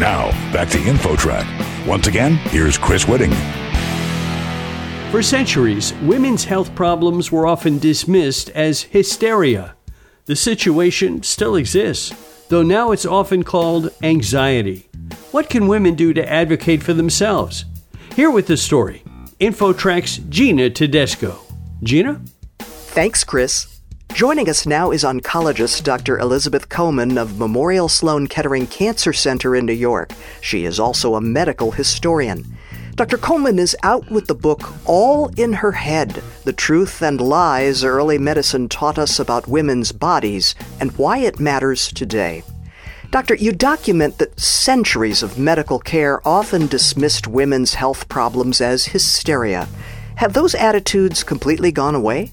Now, back to InfoTrack. Once again, here's Chris Whitting. For centuries, women's health problems were often dismissed as hysteria. The situation still exists, though now it's often called anxiety. What can women do to advocate for themselves? Here with the story, InfoTrack's Gina Tedesco. Gina? Thanks, Chris. Joining us now is oncologist Dr. Elizabeth Comen of Memorial Sloan Kettering Cancer Center in New York. She is also a medical historian. Dr. Comen is out with the book All in Her Head The Truth and Lies Early Medicine Taught Us About Women's Bodies and Why It Matters Today. Doctor, you document that centuries of medical care often dismissed women's health problems as hysteria. Have those attitudes completely gone away?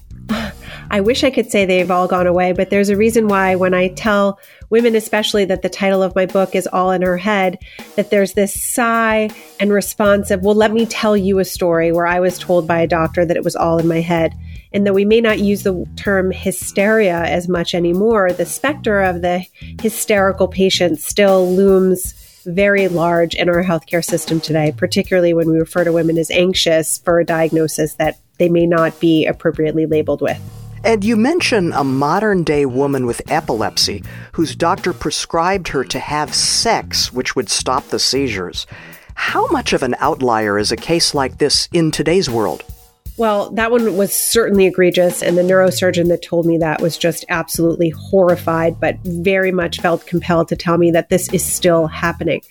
I wish I could say they've all gone away, but there's a reason why when I tell women, especially that the title of my book is All in Her Head, that there's this sigh and response of, well, let me tell you a story where I was told by a doctor that it was all in my head. And though we may not use the term hysteria as much anymore, the specter of the hysterical patient still looms very large in our healthcare system today, particularly when we refer to women as anxious for a diagnosis that they may not be appropriately labeled with. And you mention a modern day woman with epilepsy whose doctor prescribed her to have sex, which would stop the seizures. How much of an outlier is a case like this in today's world? Well, that one was certainly egregious, and the neurosurgeon that told me that was just absolutely horrified, but very much felt compelled to tell me that this is still happening.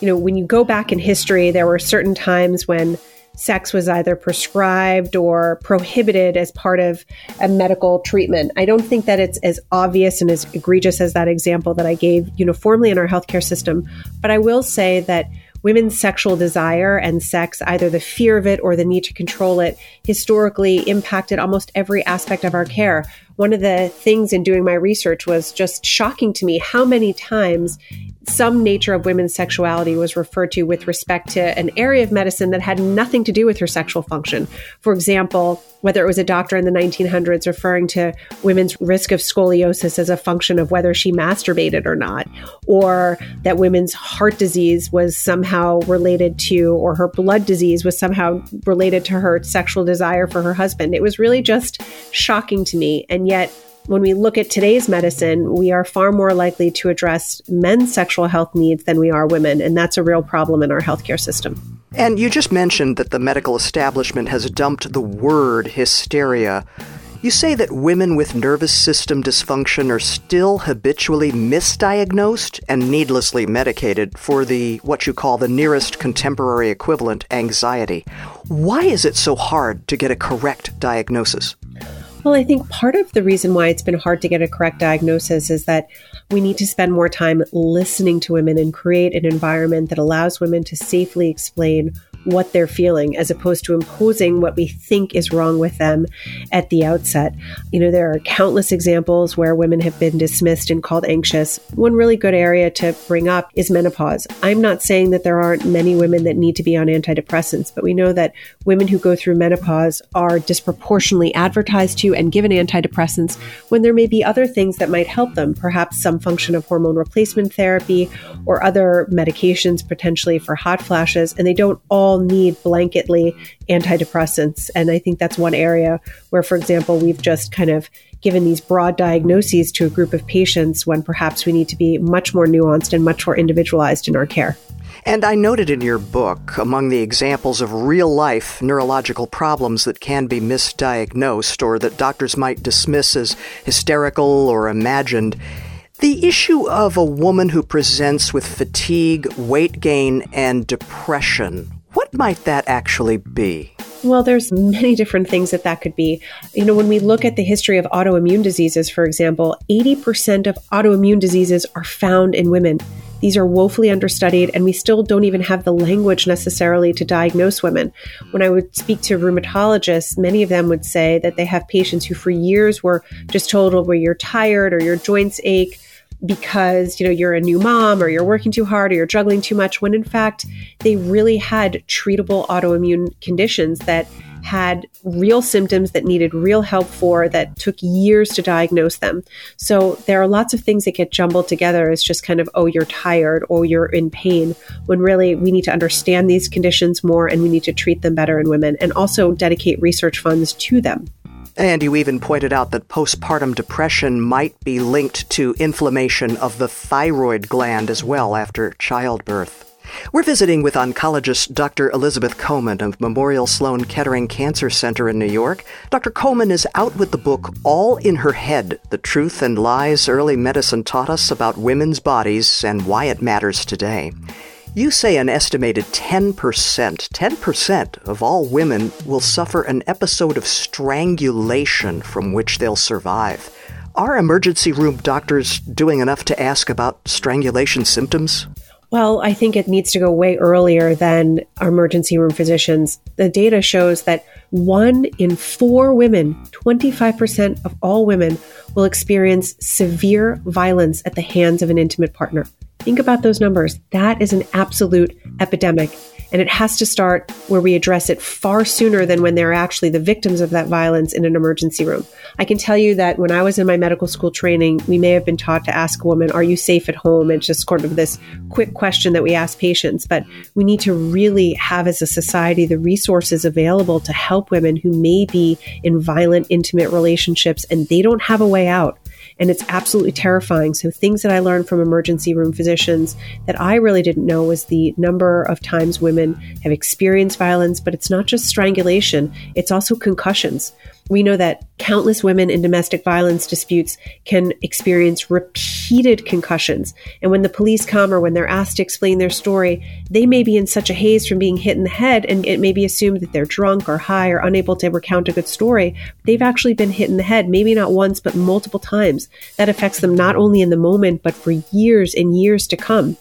You know, when you go back in history, there were certain times when sex was either prescribed or prohibited as part of a medical treatment. I don't think that it's as obvious and as egregious as that example that I gave uniformly in our healthcare system, but I will say that women's sexual desire and sex, either the fear of it or the need to control it, historically impacted almost every aspect of our care. One of the things in doing my research was just shocking to me how many times some nature of women's sexuality was referred to with respect to an area of medicine that had nothing to do with her sexual function. For example, whether it was a doctor in the 1900s referring to women's risk of scoliosis as a function of whether she masturbated or not, or that women's heart disease was somehow related to, or her blood disease was somehow related to her sexual desire for her husband. It was really just shocking to me. And yet, when we look at today's medicine, we are far more likely to address men's sexual health needs than we are women. And that's a real problem in our healthcare system. And you just mentioned that the medical establishment has dumped the word hysteria. You say that women with nervous system dysfunction are still habitually misdiagnosed and needlessly medicated for the what you call the nearest contemporary equivalent anxiety. Why is it so hard to get a correct diagnosis? Well, I think part of the reason why it's been hard to get a correct diagnosis is that we need to spend more time listening to women and create an environment that allows women to safely explain what they're feeling as opposed to imposing what we think is wrong with them at the outset. You know, there are countless examples where women have been dismissed and called anxious. One really good area to bring up is menopause. I'm not saying that there aren't many women that need to be on antidepressants, but we know that women who go through menopause are disproportionately advertised to and given antidepressants when there may be other things that might help them, perhaps some function of hormone replacement therapy or other medications potentially for hot flashes, and they don't all need blanketly antidepressants. And I think that's one area where, for example, we've just kind of given these broad diagnoses to a group of patients when perhaps we need to be much more nuanced and much more individualized in our care. And I noted in your book, among the examples of real life neurological problems that can be misdiagnosed or that doctors might dismiss as hysterical or imagined, the issue of a woman who presents with fatigue, weight gain, and depression. What might that actually be? Well, there's many different things that that could be. You know, when we look at the history of autoimmune diseases, for example, 80% of autoimmune diseases are found in women. These are woefully understudied, and we still don't even have the language necessarily to diagnose women. When I would speak to rheumatologists, many of them would say that they have patients who, for years, were just told, well, you're tired or your joints ache because you know you're a new mom or you're working too hard or you're juggling too much when in fact they really had treatable autoimmune conditions that had real symptoms that needed real help for that took years to diagnose them. So there are lots of things that get jumbled together as just kind of, oh, you're tired or you're in pain, when really we need to understand these conditions more and we need to treat them better in women and also dedicate research funds to them. And you even pointed out that postpartum depression might be linked to inflammation of the thyroid gland as well after childbirth. We're visiting with oncologist Dr. Elizabeth Comen of Memorial Sloan Kettering Cancer Center in New York. Dr. Comen is out with the book All in Her Head The Truth and Lies Early Medicine Taught Us About Women's Bodies and Why It Matters Today. You say an estimated 10%, 10% of all women will suffer an episode of strangulation from which they'll survive. Are emergency room doctors doing enough to ask about strangulation symptoms? Well, I think it needs to go way earlier than our emergency room physicians. The data shows that one in four women, 25% of all women, will experience severe violence at the hands of an intimate partner. Think about those numbers. That is an absolute epidemic. And it has to start where we address it far sooner than when they're actually the victims of that violence in an emergency room. I can tell you that when I was in my medical school training, we may have been taught to ask a woman, Are you safe at home? It's just sort of this quick question that we ask patients. But we need to really have, as a society, the resources available to help women who may be in violent, intimate relationships and they don't have a way out and it's absolutely terrifying. So, things that I learned from emergency room physicians that I really didn't know was the number of times women have experienced violence, but it's not just strangulation, it's also concussions. We know that countless women in domestic violence disputes can experience repeated concussions. And when the police come or when they're asked to explain their story, they may be in such a haze from being hit in the head and it may be assumed that they're drunk or high or unable to recount a good story. They've actually been hit in the head, maybe not once, but multiple times. That affects them not only in the moment, but for years and years to come.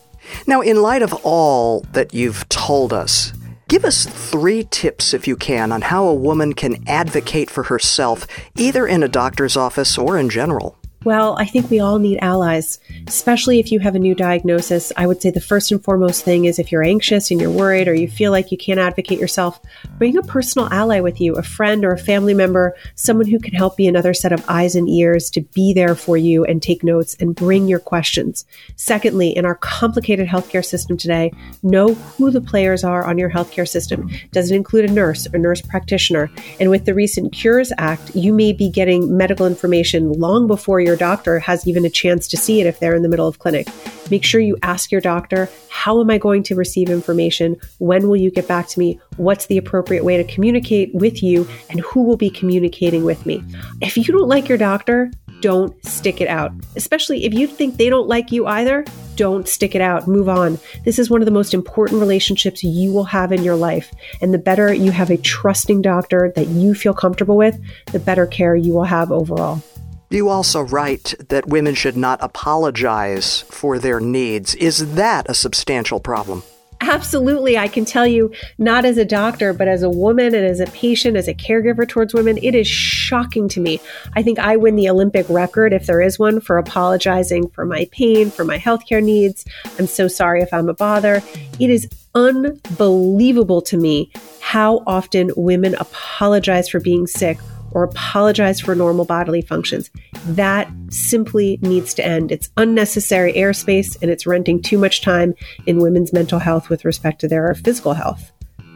Now, in light of all that you've told us, Give us three tips, if you can, on how a woman can advocate for herself, either in a doctor's office or in general. Well, I think we all need allies, especially if you have a new diagnosis. I would say the first and foremost thing is if you're anxious and you're worried or you feel like you can't advocate yourself, bring a personal ally with you, a friend or a family member, someone who can help be another set of eyes and ears to be there for you and take notes and bring your questions. Secondly, in our complicated healthcare system today, know who the players are on your healthcare system. Does it include a nurse or nurse practitioner? And with the recent Cures Act, you may be getting medical information long before your doctor has even a chance to see it if they're in the middle of clinic. Make sure you ask your doctor, how am I going to receive information? When will you get back to me? What's the appropriate way to communicate with you? And who will be communicating with me? If you don't like your doctor, don't stick it out. Especially if you think they don't like you either, don't stick it out. Move on. This is one of the most important relationships you will have in your life. And the better you have a trusting doctor that you feel comfortable with, the better care you will have overall. You also write that women should not apologize for their needs. Is that a substantial problem? Absolutely. I can tell you, not as a doctor, but as a woman and as a patient, as a caregiver towards women, it is shocking to me. I think I win the Olympic record, if there is one, for apologizing for my pain, for my healthcare needs. I'm so sorry if I'm a bother. It is unbelievable to me how often women apologize for being sick or apologize for normal bodily functions. That simply needs to end. It's unnecessary airspace and it's renting too much time in women's mental health with respect to their physical health.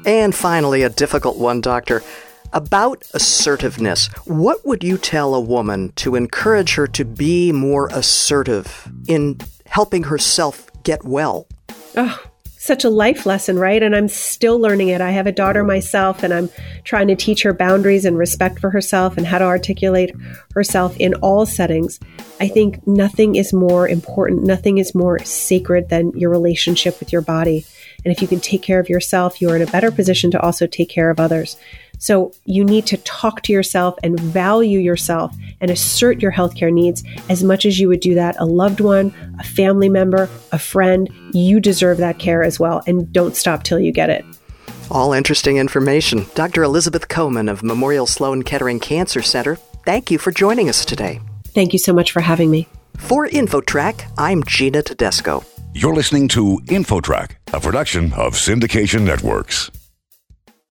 And finally, a difficult one, Doctor. About assertiveness, what would you tell a woman to encourage her to be more assertive in helping herself get well? Oh, such a life lesson, right? And I'm still learning it. I have a daughter myself, and I'm trying to teach her boundaries and respect for herself and how to articulate herself in all settings. I think nothing is more important, nothing is more sacred than your relationship with your body. And if you can take care of yourself, you're in a better position to also take care of others. So you need to talk to yourself and value yourself and assert your healthcare needs as much as you would do that a loved one, a family member, a friend. You deserve that care as well. And don't stop till you get it. All interesting information. Dr. Elizabeth Comen of Memorial Sloan Kettering Cancer Center, thank you for joining us today. Thank you so much for having me. For InfoTrack, I'm Gina Tedesco. You're listening to InfoTrack, a production of Syndication Networks.